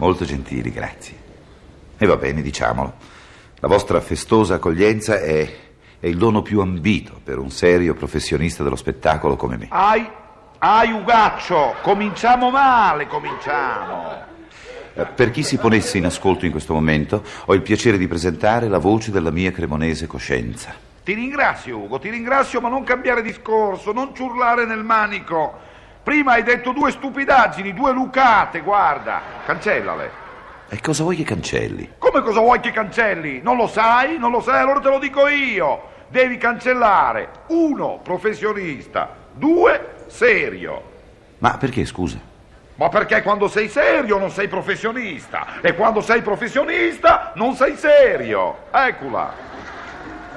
molto gentili, grazie. E va bene, diciamolo. La vostra festosa accoglienza è, è il dono più ambito per un serio professionista dello spettacolo come me. Ai, ai Ugaccio, cominciamo male, cominciamo. Eh, Per chi si ponesse in ascolto in questo momento, ho il piacere di presentare la voce della mia cremonese coscienza. Ti ringrazio Ugo, ti ringrazio, ma non cambiare discorso, non ciurlare nel manico. Prima hai detto due stupidaggini, due lucate, guarda, cancellale. E cosa vuoi che cancelli? Come cosa vuoi che cancelli? Non lo sai? Non lo sai? Allora te lo dico io. Devi cancellare. Uno, professionista. Due, serio. Ma perché, scusa? Ma perché quando sei serio non sei professionista e quando sei professionista non sei serio. Eccola.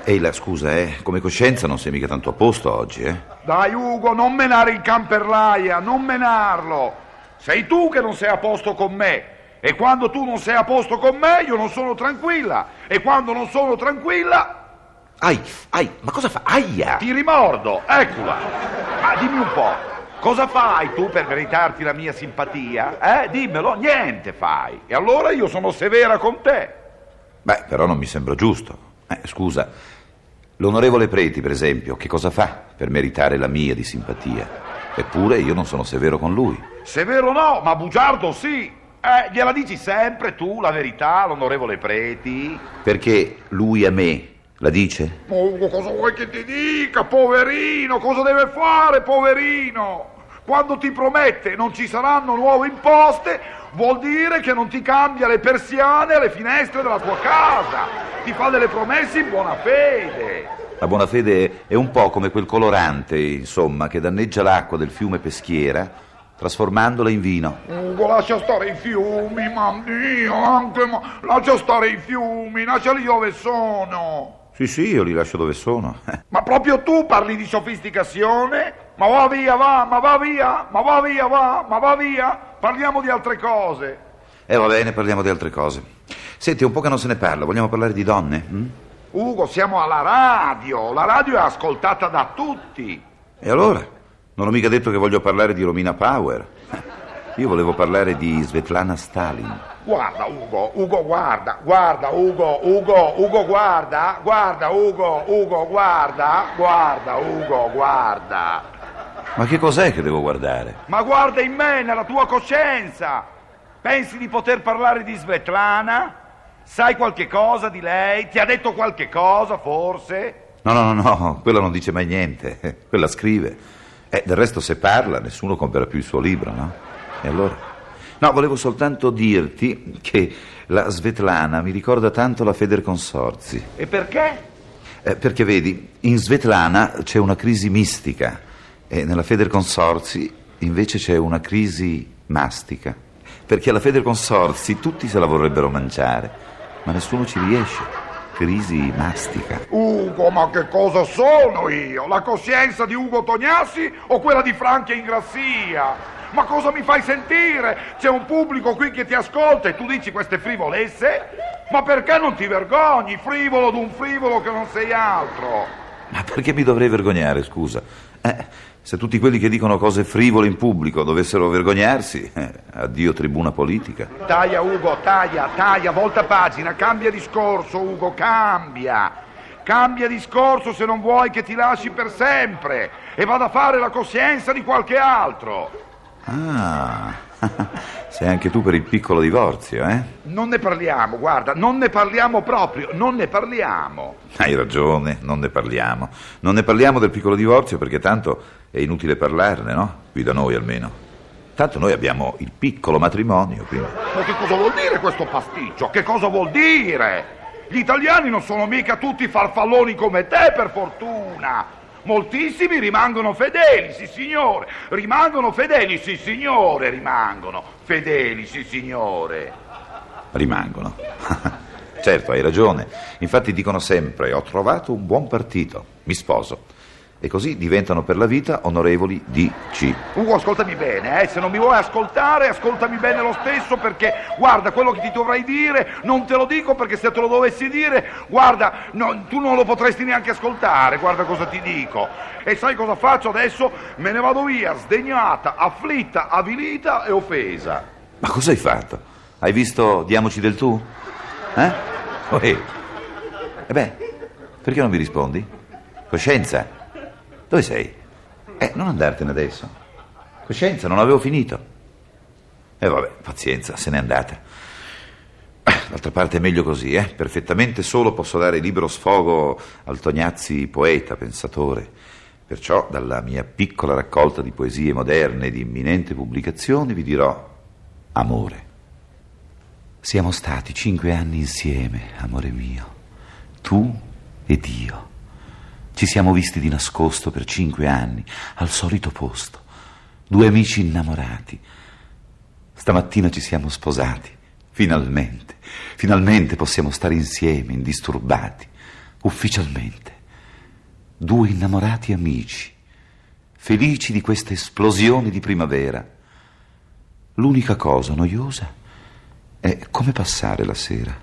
Ehi, la scusa, eh, come coscienza non sei mica tanto a posto oggi, eh? Dai Ugo, non menare il can per l'aia, non menarlo. Sei tu che non sei a posto con me. E quando tu non sei a posto con me, io non sono tranquilla. E quando non sono tranquilla, Ai, ai, ma cosa fa? Aia! ti rimordo. Eccola. Ma dimmi un po', cosa fai tu per meritarti la mia simpatia? Eh, dimmelo, niente fai. E allora io sono severa con te. Beh, però non mi sembra giusto. Eh, scusa, l'onorevole Preti, per esempio, che cosa fa per meritare la mia di simpatia? Eppure io non sono severo con lui. Severo no, ma bugiardo sì. Eh, gliela dici sempre tu la verità, l'onorevole Preti? Perché lui a me la dice? Ugo, cosa vuoi che ti dica, poverino? Cosa deve fare, poverino? Quando ti promette non ci saranno nuove imposte, vuol dire che non ti cambia le persiane alle finestre della tua casa. Ti fa delle promesse in buona fede. La buona fede è un po' come quel colorante, insomma, che danneggia l'acqua del fiume Peschiera, trasformandola in vino. Ugo, lascia stare i fiumi, mamma mia, anche ma... Lascia stare i fiumi, lasciali dove sono. Sì, sì, io li lascio dove sono. Ma proprio tu parli di sofisticazione? Ma va via, va, ma va via, ma va via, va, ma va via. Parliamo di altre cose. E va bene, parliamo di altre cose. Senti, un po' che non se ne parla, vogliamo parlare di donne? hm? Ugo, siamo alla radio. La radio è ascoltata da tutti. E allora? Non ho mica detto che voglio parlare di Romina Power. Io volevo parlare di Svetlana Stalin. Guarda, Ugo, Ugo, guarda, guarda, Ugo, Ugo, Ugo, guarda, guarda, Ugo, Ugo, guarda, guarda, Ugo, guarda. Ma che cos'è che devo guardare? Ma guarda in me, nella tua coscienza. Pensi di poter parlare di Svetlana? Sai qualche cosa di lei? Ti ha detto qualche cosa, forse? No, no, no, no, quella non dice mai niente, quella scrive. E del resto se parla nessuno comprerà più il suo libro, no? E allora? No, volevo soltanto dirti che la Svetlana mi ricorda tanto la Federconsorzi. E perché? Eh, perché vedi, in Svetlana c'è una crisi mistica e nella Federconsorzi invece c'è una crisi mastica. Perché alla Federconsorzi tutti se la vorrebbero mangiare, ma nessuno ci riesce. Crisi mastica. Ugo, ma che cosa sono io? La coscienza di Ugo Tognassi o quella di Franchi Ingrassia? Ma cosa mi fai sentire? C'è un pubblico qui che ti ascolta e tu dici queste frivolezze? Ma perché non ti vergogni, frivolo d'un frivolo che non sei altro? Ma perché mi dovrei vergognare, scusa? Eh, se tutti quelli che dicono cose frivole in pubblico dovessero vergognarsi, eh, addio tribuna politica. Taglia Ugo, taglia, taglia, volta pagina, cambia discorso Ugo, cambia. Cambia discorso se non vuoi che ti lasci per sempre e vada a fare la coscienza di qualche altro. Ah, sei anche tu per il piccolo divorzio, eh? Non ne parliamo, guarda, non ne parliamo proprio, non ne parliamo. Hai ragione, non ne parliamo. Non ne parliamo del piccolo divorzio perché tanto è inutile parlarne, no? Qui da noi almeno. Tanto noi abbiamo il piccolo matrimonio, quindi... Ma che cosa vuol dire questo pasticcio? Che cosa vuol dire? Gli italiani non sono mica tutti farfalloni come te, per fortuna. Moltissimi rimangono fedeli, sì signore. Rimangono fedeli, sì signore, rimangono fedeli, sì signore. rimangono. certo, hai ragione. Infatti dicono sempre: ho trovato un buon partito, mi sposo. E così diventano per la vita onorevoli DC. Ugo, ascoltami bene, eh? se non mi vuoi ascoltare, ascoltami bene lo stesso perché, guarda, quello che ti dovrei dire non te lo dico perché se te lo dovessi dire, guarda, no, tu non lo potresti neanche ascoltare, guarda cosa ti dico. E sai cosa faccio adesso? Me ne vado via, sdegnata, afflitta, avvilita e offesa. Ma cosa hai fatto? Hai visto Diamoci del tu? Eh? Oh, eh. E beh, perché non mi rispondi? Coscienza? Dove sei? Eh, non andartene adesso. Coscienza, non avevo finito. E eh, vabbè, pazienza, se n'è andata. D'altra parte è meglio così, eh? Perfettamente solo posso dare libero sfogo al Tognazzi poeta, pensatore. Perciò, dalla mia piccola raccolta di poesie moderne di imminente pubblicazione, vi dirò amore. Siamo stati cinque anni insieme, amore mio, tu ed io. Ci siamo visti di nascosto per cinque anni, al solito posto, due amici innamorati. Stamattina ci siamo sposati, finalmente, finalmente possiamo stare insieme, indisturbati, ufficialmente. Due innamorati amici, felici di questa esplosione di primavera. L'unica cosa noiosa è come passare la sera.